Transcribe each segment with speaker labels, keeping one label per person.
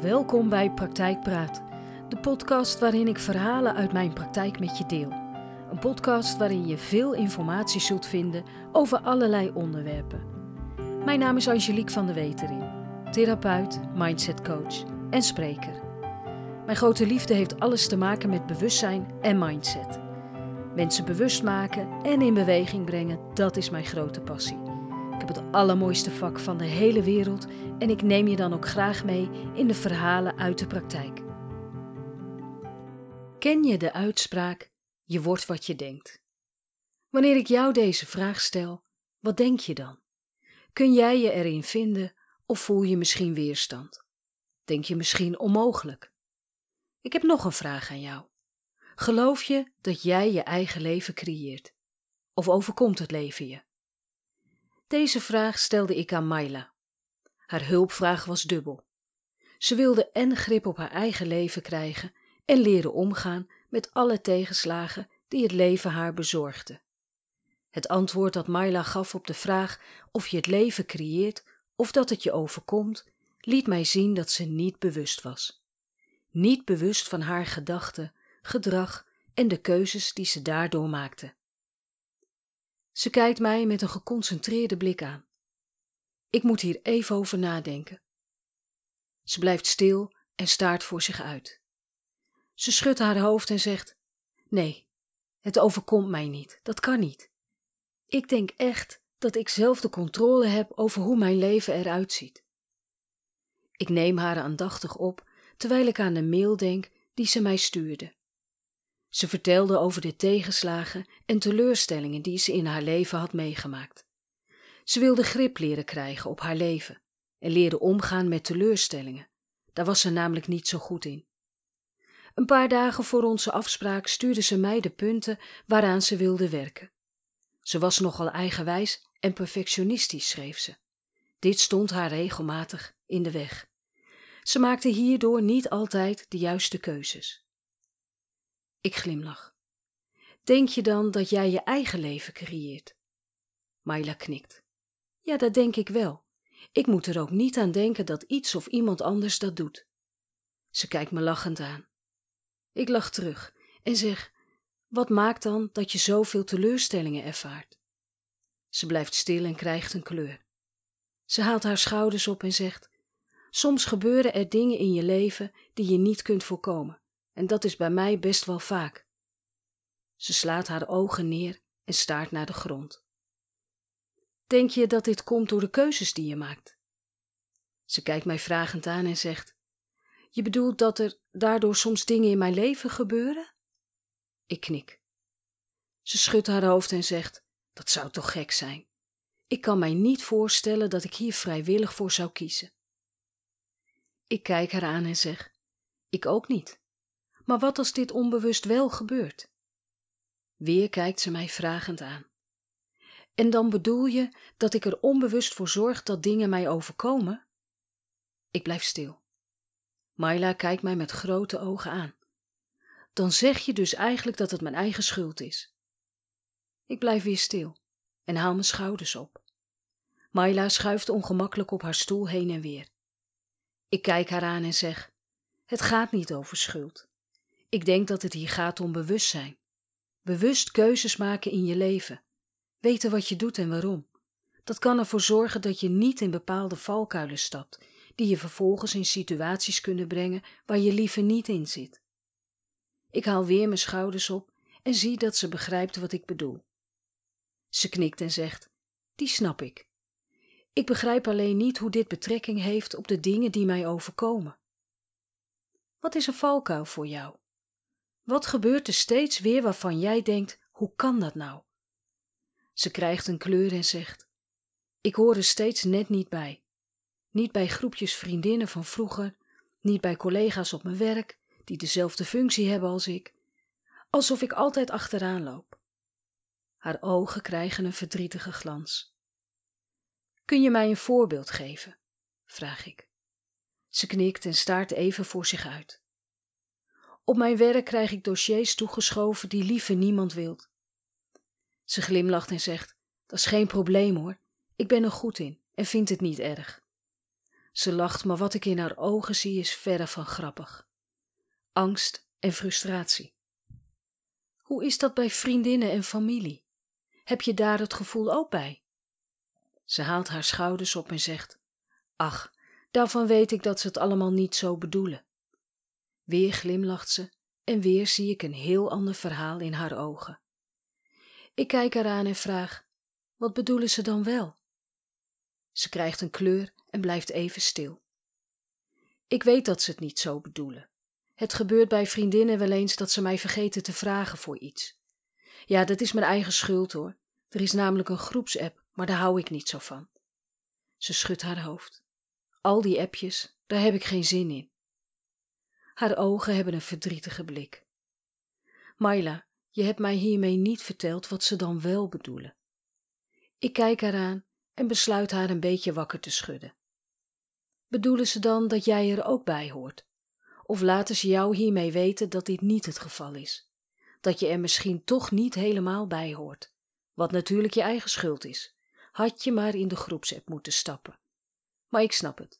Speaker 1: Welkom bij Praktijkpraat, de podcast waarin ik verhalen uit mijn praktijk met je deel. Een podcast waarin je veel informatie zult vinden over allerlei onderwerpen. Mijn naam is Angelique van der Wetering, therapeut, mindsetcoach en spreker. Mijn grote liefde heeft alles te maken met bewustzijn en mindset. Mensen bewust maken en in beweging brengen, dat is mijn grote passie. Ik heb het allermooiste vak van de hele wereld en ik neem je dan ook graag mee in de verhalen uit de praktijk. Ken je de uitspraak: je wordt wat je denkt? Wanneer ik jou deze vraag stel, wat denk je dan? Kun jij je erin vinden of voel je misschien weerstand? Denk je misschien onmogelijk? Ik heb nog een vraag aan jou. Geloof je dat jij je eigen leven creëert? Of overkomt het leven je? Deze vraag stelde ik aan Maila. Haar hulpvraag was dubbel. Ze wilde en grip op haar eigen leven krijgen en leren omgaan met alle tegenslagen die het leven haar bezorgde. Het antwoord dat Maila gaf op de vraag of je het leven creëert of dat het je overkomt, liet mij zien dat ze niet bewust was. Niet bewust van haar gedachten, gedrag en de keuzes die ze daardoor maakte. Ze kijkt mij met een geconcentreerde blik aan. Ik moet hier even over nadenken. Ze blijft stil en staart voor zich uit. Ze schudt haar hoofd en zegt: Nee, het overkomt mij niet, dat kan niet. Ik denk echt dat ik zelf de controle heb over hoe mijn leven eruit ziet. Ik neem haar aandachtig op terwijl ik aan de mail denk die ze mij stuurde. Ze vertelde over de tegenslagen en teleurstellingen die ze in haar leven had meegemaakt. Ze wilde grip leren krijgen op haar leven en leren omgaan met teleurstellingen. Daar was ze namelijk niet zo goed in. Een paar dagen voor onze afspraak stuurde ze mij de punten waaraan ze wilde werken. Ze was nogal eigenwijs en perfectionistisch, schreef ze. Dit stond haar regelmatig in de weg. Ze maakte hierdoor niet altijd de juiste keuzes. Ik glimlach. Denk je dan dat jij je eigen leven creëert? Maila knikt. Ja, dat denk ik wel. Ik moet er ook niet aan denken dat iets of iemand anders dat doet. Ze kijkt me lachend aan. Ik lach terug en zeg: Wat maakt dan dat je zoveel teleurstellingen ervaart? Ze blijft stil en krijgt een kleur. Ze haalt haar schouders op en zegt: Soms gebeuren er dingen in je leven die je niet kunt voorkomen, en dat is bij mij best wel vaak. Ze slaat haar ogen neer en staart naar de grond. Denk je dat dit komt door de keuzes die je maakt? Ze kijkt mij vragend aan en zegt: Je bedoelt dat er daardoor soms dingen in mijn leven gebeuren? Ik knik. Ze schudt haar hoofd en zegt: Dat zou toch gek zijn? Ik kan mij niet voorstellen dat ik hier vrijwillig voor zou kiezen. Ik kijk haar aan en zeg: Ik ook niet. Maar wat als dit onbewust wel gebeurt? Weer kijkt ze mij vragend aan. En dan bedoel je dat ik er onbewust voor zorg dat dingen mij overkomen? Ik blijf stil. Maila kijkt mij met grote ogen aan. Dan zeg je dus eigenlijk dat het mijn eigen schuld is. Ik blijf weer stil en haal mijn schouders op. Maila schuift ongemakkelijk op haar stoel heen en weer. Ik kijk haar aan en zeg: Het gaat niet over schuld. Ik denk dat het hier gaat om bewustzijn. Bewust keuzes maken in je leven. Weten wat je doet en waarom. Dat kan ervoor zorgen dat je niet in bepaalde valkuilen stapt, die je vervolgens in situaties kunnen brengen waar je liever niet in zit. Ik haal weer mijn schouders op en zie dat ze begrijpt wat ik bedoel. Ze knikt en zegt: Die snap ik. Ik begrijp alleen niet hoe dit betrekking heeft op de dingen die mij overkomen. Wat is een valkuil voor jou? Wat gebeurt er steeds weer waarvan jij denkt: hoe kan dat nou? Ze krijgt een kleur en zegt: Ik hoor er steeds net niet bij. Niet bij groepjes vriendinnen van vroeger, niet bij collega's op mijn werk die dezelfde functie hebben als ik, alsof ik altijd achteraan loop. Haar ogen krijgen een verdrietige glans. Kun je mij een voorbeeld geven? vraag ik. Ze knikt en staart even voor zich uit. Op mijn werk krijg ik dossiers toegeschoven die liever niemand wilt. Ze glimlacht en zegt: Dat is geen probleem hoor. Ik ben er goed in en vind het niet erg. Ze lacht, maar wat ik in haar ogen zie is verre van grappig. Angst en frustratie. Hoe is dat bij vriendinnen en familie? Heb je daar het gevoel ook bij? Ze haalt haar schouders op en zegt: Ach, daarvan weet ik dat ze het allemaal niet zo bedoelen. Weer glimlacht ze en weer zie ik een heel ander verhaal in haar ogen. Ik kijk haar aan en vraag: Wat bedoelen ze dan wel? Ze krijgt een kleur en blijft even stil. Ik weet dat ze het niet zo bedoelen. Het gebeurt bij vriendinnen wel eens dat ze mij vergeten te vragen voor iets. Ja, dat is mijn eigen schuld hoor. Er is namelijk een groepsapp, maar daar hou ik niet zo van. Ze schudt haar hoofd. Al die appjes, daar heb ik geen zin in. Haar ogen hebben een verdrietige blik. Maila, je hebt mij hiermee niet verteld wat ze dan wel bedoelen. Ik kijk haar aan en besluit haar een beetje wakker te schudden. Bedoelen ze dan dat jij er ook bij hoort? Of laten ze jou hiermee weten dat dit niet het geval is? Dat je er misschien toch niet helemaal bij hoort? Wat natuurlijk je eigen schuld is. Had je maar in de groepsapp moeten stappen. Maar ik snap het.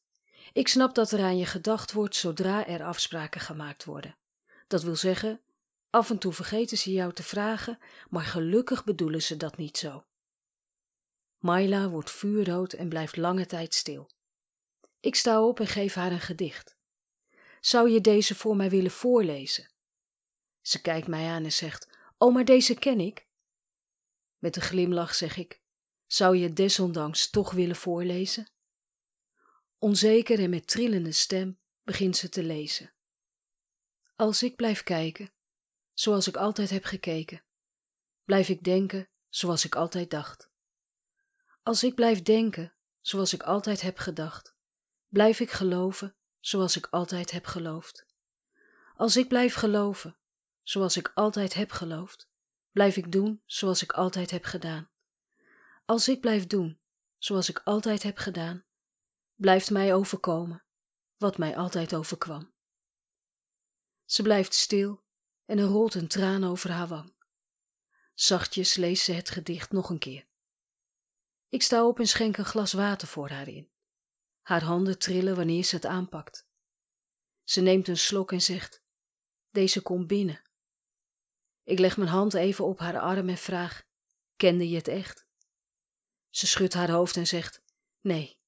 Speaker 1: Ik snap dat er aan je gedacht wordt zodra er afspraken gemaakt worden. Dat wil zeggen, af en toe vergeten ze jou te vragen, maar gelukkig bedoelen ze dat niet zo. Maila wordt vuurrood en blijft lange tijd stil. Ik sta op en geef haar een gedicht. Zou je deze voor mij willen voorlezen? Ze kijkt mij aan en zegt: Oh, maar deze ken ik. Met een glimlach zeg ik: Zou je desondanks toch willen voorlezen? Onzeker en met trillende stem begint ze te lezen. Als ik blijf kijken, zoals ik altijd heb gekeken, blijf ik denken zoals ik altijd dacht. Als ik blijf denken zoals ik altijd heb gedacht, blijf ik geloven zoals ik altijd heb geloofd. Als ik blijf geloven zoals ik altijd heb geloofd, blijf ik doen zoals ik altijd heb gedaan. Als ik blijf doen zoals ik altijd heb gedaan, blijft mij overkomen wat mij altijd overkwam. Ze blijft stil en er rolt een traan over haar wang. Zachtjes leest ze het gedicht nog een keer. Ik sta op en schenk een glas water voor haar in. Haar handen trillen wanneer ze het aanpakt. Ze neemt een slok en zegt: Deze komt binnen. Ik leg mijn hand even op haar arm en vraag: Kende je het echt? Ze schudt haar hoofd en zegt: Nee,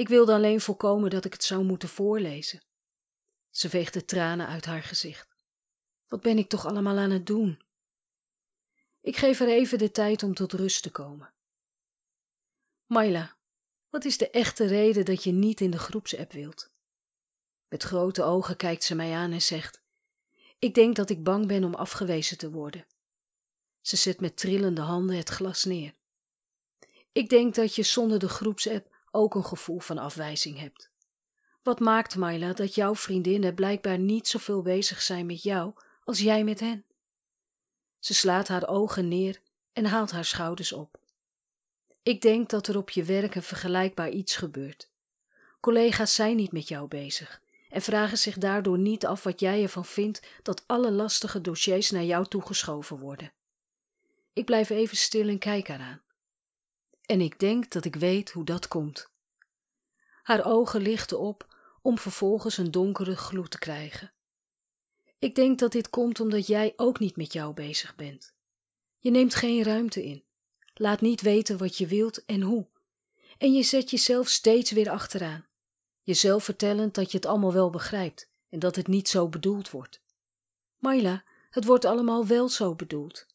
Speaker 1: ik wilde alleen voorkomen dat ik het zou moeten voorlezen. Ze veegt de tranen uit haar gezicht. Wat ben ik toch allemaal aan het doen? Ik geef haar even de tijd om tot rust te komen. Maila, wat is de echte reden dat je niet in de groepsapp wilt? Met grote ogen kijkt ze mij aan en zegt: Ik denk dat ik bang ben om afgewezen te worden. Ze zet met trillende handen het glas neer. Ik denk dat je zonder de groepsapp ook een gevoel van afwijzing hebt. Wat maakt, Myla, dat jouw vriendinnen blijkbaar niet zoveel bezig zijn met jou als jij met hen? Ze slaat haar ogen neer en haalt haar schouders op. Ik denk dat er op je werk een vergelijkbaar iets gebeurt. Collega's zijn niet met jou bezig en vragen zich daardoor niet af wat jij ervan vindt dat alle lastige dossiers naar jou toegeschoven worden. Ik blijf even stil en kijk haar aan. En ik denk dat ik weet hoe dat komt. Haar ogen lichten op om vervolgens een donkere gloed te krijgen. Ik denk dat dit komt omdat jij ook niet met jou bezig bent. Je neemt geen ruimte in, laat niet weten wat je wilt en hoe, en je zet jezelf steeds weer achteraan, jezelf vertellend dat je het allemaal wel begrijpt en dat het niet zo bedoeld wordt. Maila, het wordt allemaal wel zo bedoeld.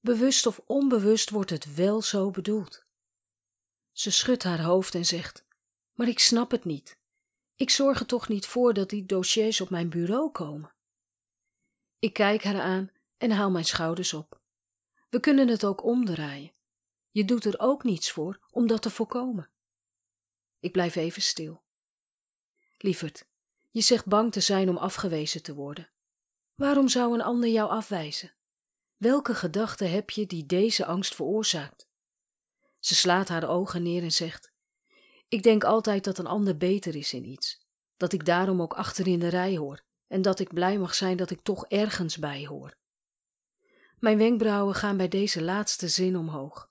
Speaker 1: Bewust of onbewust wordt het wel zo bedoeld. Ze schudt haar hoofd en zegt: Maar ik snap het niet. Ik zorg er toch niet voor dat die dossiers op mijn bureau komen. Ik kijk haar aan en haal mijn schouders op. We kunnen het ook omdraaien. Je doet er ook niets voor om dat te voorkomen. Ik blijf even stil. Lieverd, je zegt bang te zijn om afgewezen te worden. Waarom zou een ander jou afwijzen? Welke gedachte heb je die deze angst veroorzaakt? Ze slaat haar ogen neer en zegt: Ik denk altijd dat een ander beter is in iets, dat ik daarom ook achter in de rij hoor en dat ik blij mag zijn dat ik toch ergens bij hoor. Mijn wenkbrauwen gaan bij deze laatste zin omhoog.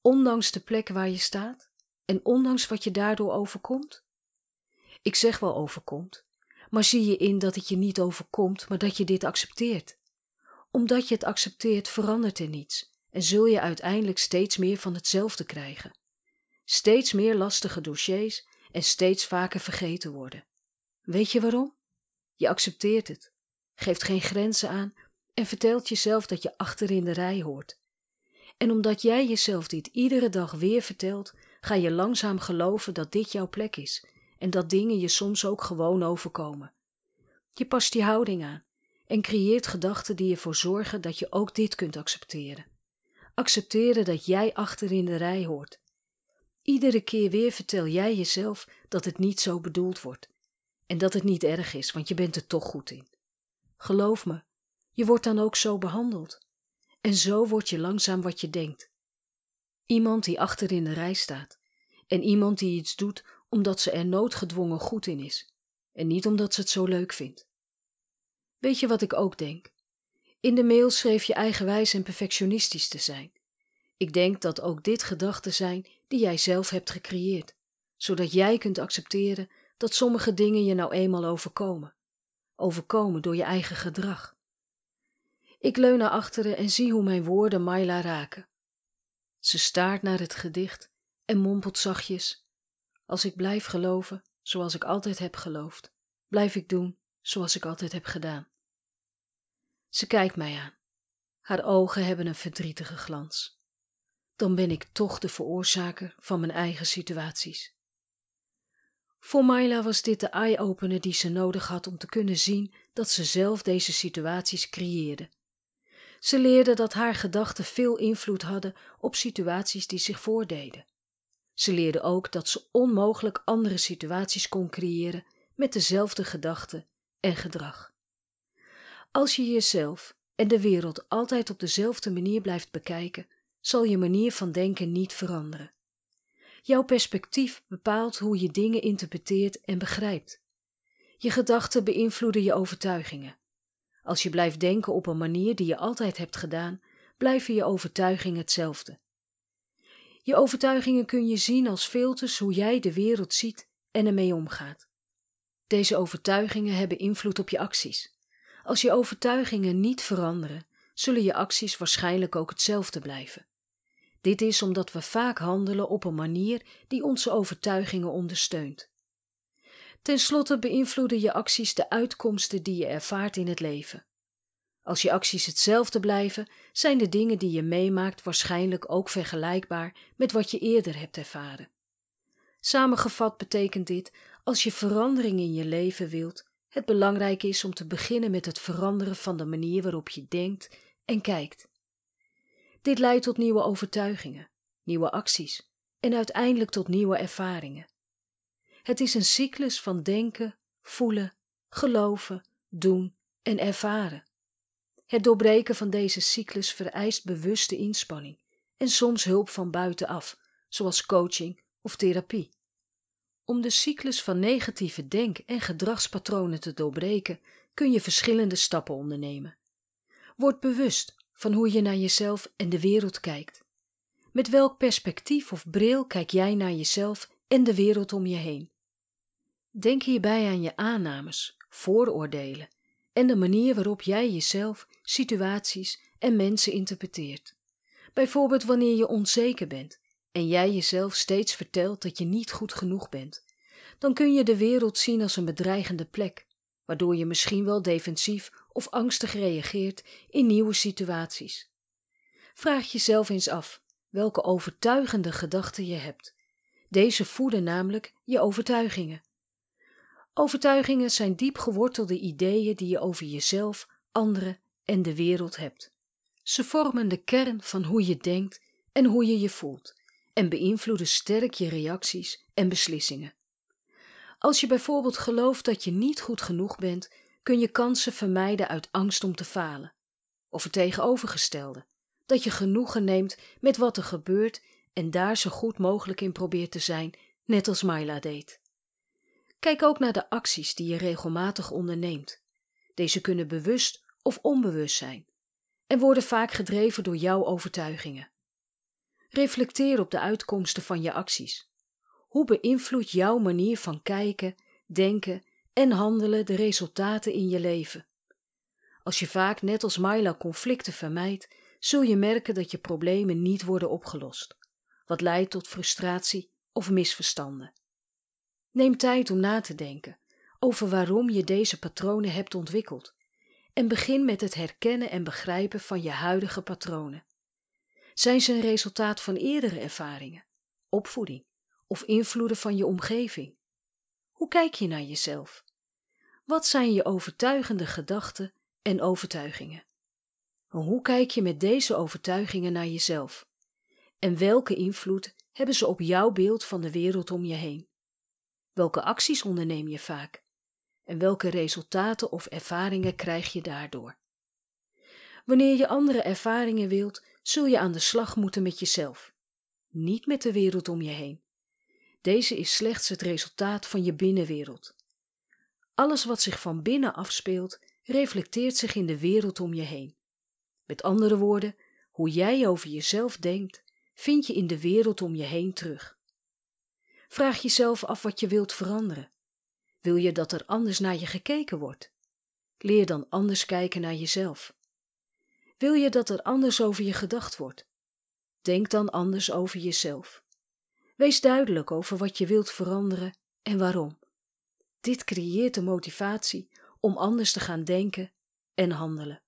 Speaker 1: Ondanks de plek waar je staat en ondanks wat je daardoor overkomt, Ik zeg wel overkomt, maar zie je in dat het je niet overkomt, maar dat je dit accepteert. Omdat je het accepteert, verandert er niets en zul je uiteindelijk steeds meer van hetzelfde krijgen. Steeds meer lastige dossiers en steeds vaker vergeten worden. Weet je waarom? Je accepteert het, geeft geen grenzen aan en vertelt jezelf dat je achter in de rij hoort. En omdat jij jezelf dit iedere dag weer vertelt, ga je langzaam geloven dat dit jouw plek is en dat dingen je soms ook gewoon overkomen. Je past die houding aan en creëert gedachten die ervoor zorgen dat je ook dit kunt accepteren. Accepteren dat jij achter in de rij hoort. Iedere keer weer vertel jij jezelf dat het niet zo bedoeld wordt en dat het niet erg is, want je bent er toch goed in. Geloof me, je wordt dan ook zo behandeld. En zo word je langzaam wat je denkt. Iemand die achter in de rij staat en iemand die iets doet omdat ze er noodgedwongen goed in is en niet omdat ze het zo leuk vindt. Weet je wat ik ook denk? In de mail schreef je eigenwijs en perfectionistisch te zijn. Ik denk dat ook dit gedachten zijn die jij zelf hebt gecreëerd, zodat jij kunt accepteren dat sommige dingen je nou eenmaal overkomen. Overkomen door je eigen gedrag. Ik leun naar achteren en zie hoe mijn woorden Maila raken. Ze staart naar het gedicht en mompelt zachtjes: Als ik blijf geloven zoals ik altijd heb geloofd, blijf ik doen zoals ik altijd heb gedaan. Ze kijkt mij aan. Haar ogen hebben een verdrietige glans. Dan ben ik toch de veroorzaker van mijn eigen situaties. Voor Myla was dit de eye-opener die ze nodig had om te kunnen zien dat ze zelf deze situaties creëerde. Ze leerde dat haar gedachten veel invloed hadden op situaties die zich voordeden. Ze leerde ook dat ze onmogelijk andere situaties kon creëren met dezelfde gedachten en gedrag. Als je jezelf en de wereld altijd op dezelfde manier blijft bekijken, zal je manier van denken niet veranderen. Jouw perspectief bepaalt hoe je dingen interpreteert en begrijpt. Je gedachten beïnvloeden je overtuigingen. Als je blijft denken op een manier die je altijd hebt gedaan, blijven je overtuigingen hetzelfde. Je overtuigingen kun je zien als filters hoe jij de wereld ziet en ermee omgaat. Deze overtuigingen hebben invloed op je acties. Als je overtuigingen niet veranderen, zullen je acties waarschijnlijk ook hetzelfde blijven. Dit is omdat we vaak handelen op een manier die onze overtuigingen ondersteunt. Ten slotte beïnvloeden je acties de uitkomsten die je ervaart in het leven. Als je acties hetzelfde blijven, zijn de dingen die je meemaakt waarschijnlijk ook vergelijkbaar met wat je eerder hebt ervaren. Samengevat betekent dit: als je verandering in je leven wilt, het belangrijk is om te beginnen met het veranderen van de manier waarop je denkt en kijkt. Dit leidt tot nieuwe overtuigingen, nieuwe acties en uiteindelijk tot nieuwe ervaringen. Het is een cyclus van denken, voelen, geloven, doen en ervaren. Het doorbreken van deze cyclus vereist bewuste inspanning en soms hulp van buitenaf, zoals coaching of therapie. Om de cyclus van negatieve denk- en gedragspatronen te doorbreken, kun je verschillende stappen ondernemen. Word bewust van hoe je naar jezelf en de wereld kijkt. Met welk perspectief of bril kijk jij naar jezelf en de wereld om je heen? Denk hierbij aan je aannames, vooroordelen en de manier waarop jij jezelf, situaties en mensen interpreteert. Bijvoorbeeld wanneer je onzeker bent en jij jezelf steeds vertelt dat je niet goed genoeg bent, dan kun je de wereld zien als een bedreigende plek, waardoor je misschien wel defensief of angstig reageert in nieuwe situaties. Vraag jezelf eens af welke overtuigende gedachten je hebt. Deze voeden namelijk je overtuigingen. Overtuigingen zijn diep gewortelde ideeën die je over jezelf, anderen en de wereld hebt. Ze vormen de kern van hoe je denkt en hoe je je voelt en beïnvloeden sterk je reacties en beslissingen. Als je bijvoorbeeld gelooft dat je niet goed genoeg bent, kun je kansen vermijden uit angst om te falen. Of het tegenovergestelde, dat je genoegen neemt met wat er gebeurt en daar zo goed mogelijk in probeert te zijn, net als Myla deed. Kijk ook naar de acties die je regelmatig onderneemt. Deze kunnen bewust of onbewust zijn en worden vaak gedreven door jouw overtuigingen. Reflecteer op de uitkomsten van je acties. Hoe beïnvloedt jouw manier van kijken, denken en handelen de resultaten in je leven. Als je vaak net als Myla conflicten vermijdt, zul je merken dat je problemen niet worden opgelost, wat leidt tot frustratie of misverstanden. Neem tijd om na te denken over waarom je deze patronen hebt ontwikkeld en begin met het herkennen en begrijpen van je huidige patronen. Zijn ze een resultaat van eerdere ervaringen, opvoeding of invloeden van je omgeving? Hoe kijk je naar jezelf? Wat zijn je overtuigende gedachten en overtuigingen? Hoe kijk je met deze overtuigingen naar jezelf? En welke invloed hebben ze op jouw beeld van de wereld om je heen? Welke acties onderneem je vaak? En welke resultaten of ervaringen krijg je daardoor? Wanneer je andere ervaringen wilt, zul je aan de slag moeten met jezelf, niet met de wereld om je heen. Deze is slechts het resultaat van je binnenwereld. Alles wat zich van binnen afspeelt, reflecteert zich in de wereld om je heen. Met andere woorden, hoe jij over jezelf denkt, vind je in de wereld om je heen terug. Vraag jezelf af wat je wilt veranderen. Wil je dat er anders naar je gekeken wordt? Leer dan anders kijken naar jezelf. Wil je dat er anders over je gedacht wordt? Denk dan anders over jezelf. Wees duidelijk over wat je wilt veranderen en waarom. Dit creëert de motivatie om anders te gaan denken en handelen.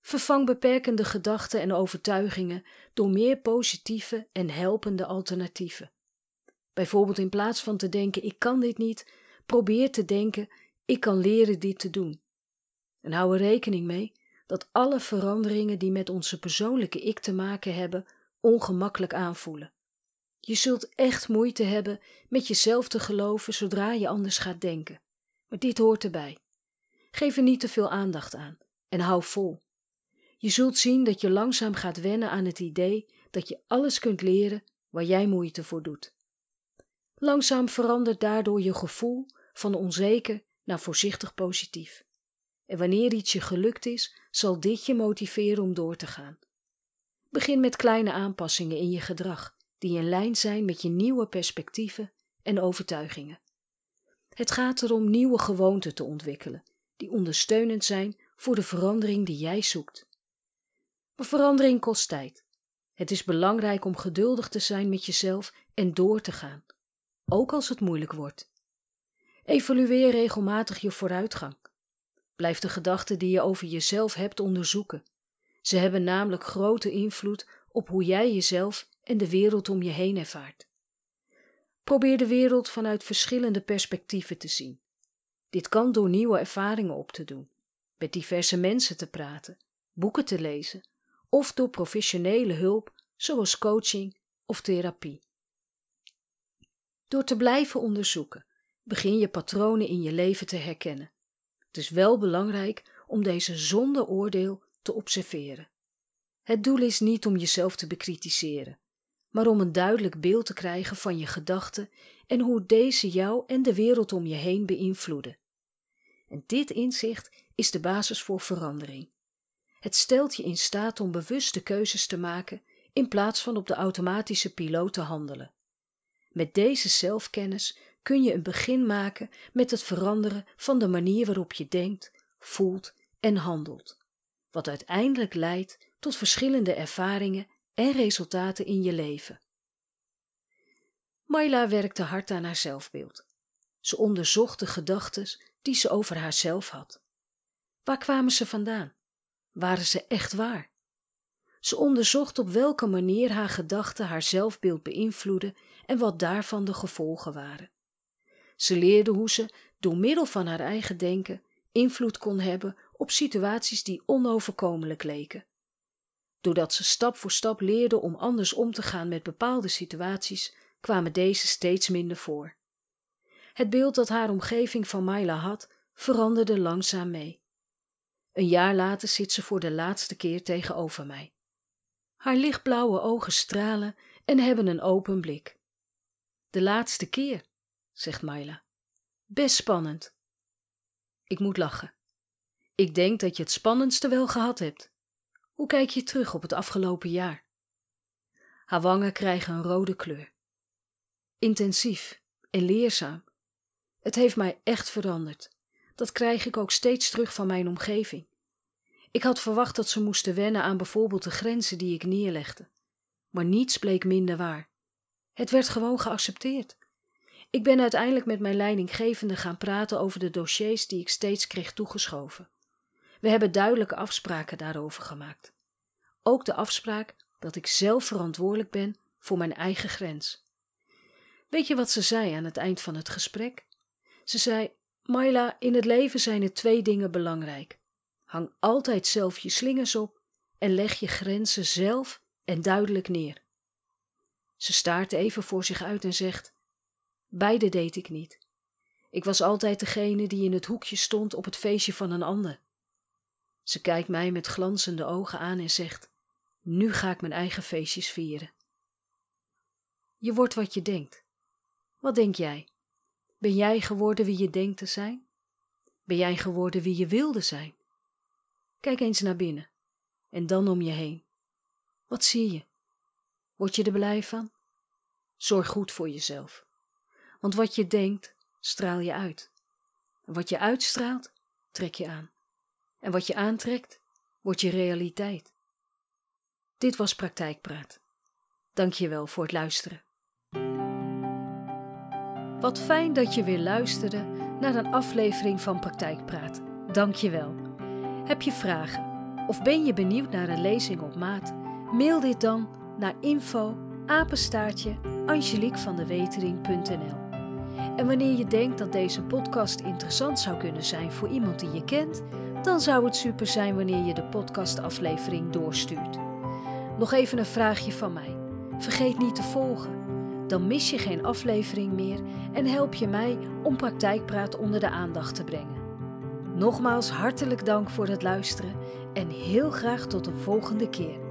Speaker 1: Vervang beperkende gedachten en overtuigingen door meer positieve en helpende alternatieven. Bijvoorbeeld in plaats van te denken: ik kan dit niet, probeer te denken: ik kan leren dit te doen. En hou er rekening mee dat alle veranderingen die met onze persoonlijke ik te maken hebben, ongemakkelijk aanvoelen. Je zult echt moeite hebben met jezelf te geloven zodra je anders gaat denken. Maar dit hoort erbij. Geef er niet te veel aandacht aan en hou vol. Je zult zien dat je langzaam gaat wennen aan het idee dat je alles kunt leren waar jij moeite voor doet. Langzaam verandert daardoor je gevoel van onzeker naar voorzichtig positief. En wanneer iets je gelukt is, zal dit je motiveren om door te gaan. Begin met kleine aanpassingen in je gedrag, die in lijn zijn met je nieuwe perspectieven en overtuigingen. Het gaat erom nieuwe gewoonten te ontwikkelen, die ondersteunend zijn voor de verandering die jij zoekt. Maar verandering kost tijd. Het is belangrijk om geduldig te zijn met jezelf en door te gaan, ook als het moeilijk wordt. Evalueer regelmatig je vooruitgang. Blijf de gedachten die je over jezelf hebt onderzoeken. Ze hebben namelijk grote invloed op hoe jij jezelf en de wereld om je heen ervaart. Probeer de wereld vanuit verschillende perspectieven te zien. Dit kan door nieuwe ervaringen op te doen, met diverse mensen te praten, boeken te lezen of door professionele hulp zoals coaching of therapie. Door te blijven onderzoeken begin je patronen in je leven te herkennen. Het is wel belangrijk om deze zonder oordeel te observeren. Het doel is niet om jezelf te bekritiseren, maar om een duidelijk beeld te krijgen van je gedachten en hoe deze jou en de wereld om je heen beïnvloeden. En dit inzicht is de basis voor verandering. Het stelt je in staat om bewuste keuzes te maken in plaats van op de automatische piloot te handelen. Met deze zelfkennis kun je een begin maken met het veranderen van de manier waarop je denkt, voelt en handelt, wat uiteindelijk leidt tot verschillende ervaringen en resultaten in je leven. Myla werkte hard aan haar zelfbeeld. Ze onderzocht de gedachten die ze over haarzelf had. Waar kwamen ze vandaan? Waren ze echt waar? Ze onderzocht op welke manier haar gedachten haar zelfbeeld beïnvloedden en wat daarvan de gevolgen waren. Ze leerde hoe ze, door middel van haar eigen denken, invloed kon hebben op situaties die onoverkomelijk leken. Doordat ze stap voor stap leerde om anders om te gaan met bepaalde situaties, kwamen deze steeds minder voor. Het beeld dat haar omgeving van Myla had, veranderde langzaam mee. Een jaar later zit ze voor de laatste keer tegenover mij. Haar lichtblauwe ogen stralen en hebben een open blik. De laatste keer, zegt Myla. Best spannend. Ik moet lachen. Ik denk dat je het spannendste wel gehad hebt. Hoe kijk je terug op het afgelopen jaar? Haar wangen krijgen een rode kleur. Intensief en leerzaam. Het heeft mij echt veranderd. Dat krijg ik ook steeds terug van mijn omgeving. Ik had verwacht dat ze moesten wennen aan bijvoorbeeld de grenzen die ik neerlegde. Maar niets bleek minder waar. Het werd gewoon geaccepteerd. Ik ben uiteindelijk met mijn leidinggevende gaan praten over de dossiers die ik steeds kreeg toegeschoven. We hebben duidelijke afspraken daarover gemaakt. Ook de afspraak dat ik zelf verantwoordelijk ben voor mijn eigen grens. Weet je wat ze zei aan het eind van het gesprek? Ze zei: Myla, in het leven zijn er twee dingen belangrijk. Hang altijd zelf je slingers op en leg je grenzen zelf en duidelijk neer. Ze staart even voor zich uit en zegt: Beide deed ik niet. Ik was altijd degene die in het hoekje stond op het feestje van een ander. Ze kijkt mij met glanzende ogen aan en zegt: Nu ga ik mijn eigen feestjes vieren. Je wordt wat je denkt. Wat denk jij? Ben jij geworden wie je denkt te zijn? Ben jij geworden wie je wilde zijn? Kijk eens naar binnen en dan om je heen. Wat zie je? Word je er blij van? Zorg goed voor jezelf. Want wat je denkt, straal je uit. En wat je uitstraalt, trek je aan. En wat je aantrekt, wordt je realiteit. Dit was Praktijkpraat. Dank je wel voor het luisteren. Wat fijn dat je weer luisterde naar een aflevering van Praktijkpraat. Dank je wel. Heb je vragen of ben je benieuwd naar een lezing op maat? Mail dit dan naar info En wanneer je denkt dat deze podcast interessant zou kunnen zijn voor iemand die je kent, dan zou het super zijn wanneer je de podcastaflevering doorstuurt. Nog even een vraagje van mij. Vergeet niet te volgen. Dan mis je geen aflevering meer en help je mij om praktijkpraat onder de aandacht te brengen. Nogmaals hartelijk dank voor het luisteren en heel graag tot een volgende keer.